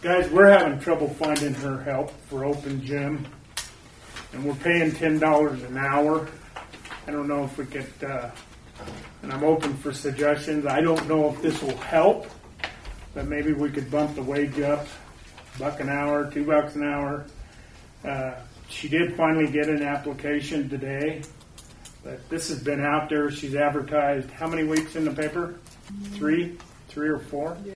Guys, we're having trouble finding her help for open gym, and we're paying ten dollars an hour. I don't know if we could, uh, and I'm open for suggestions. I don't know if this will help, but maybe we could bump the wage up, buck an hour, two bucks an hour. Uh, she did finally get an application today, but this has been out there. She's advertised how many weeks in the paper? Three, three or four.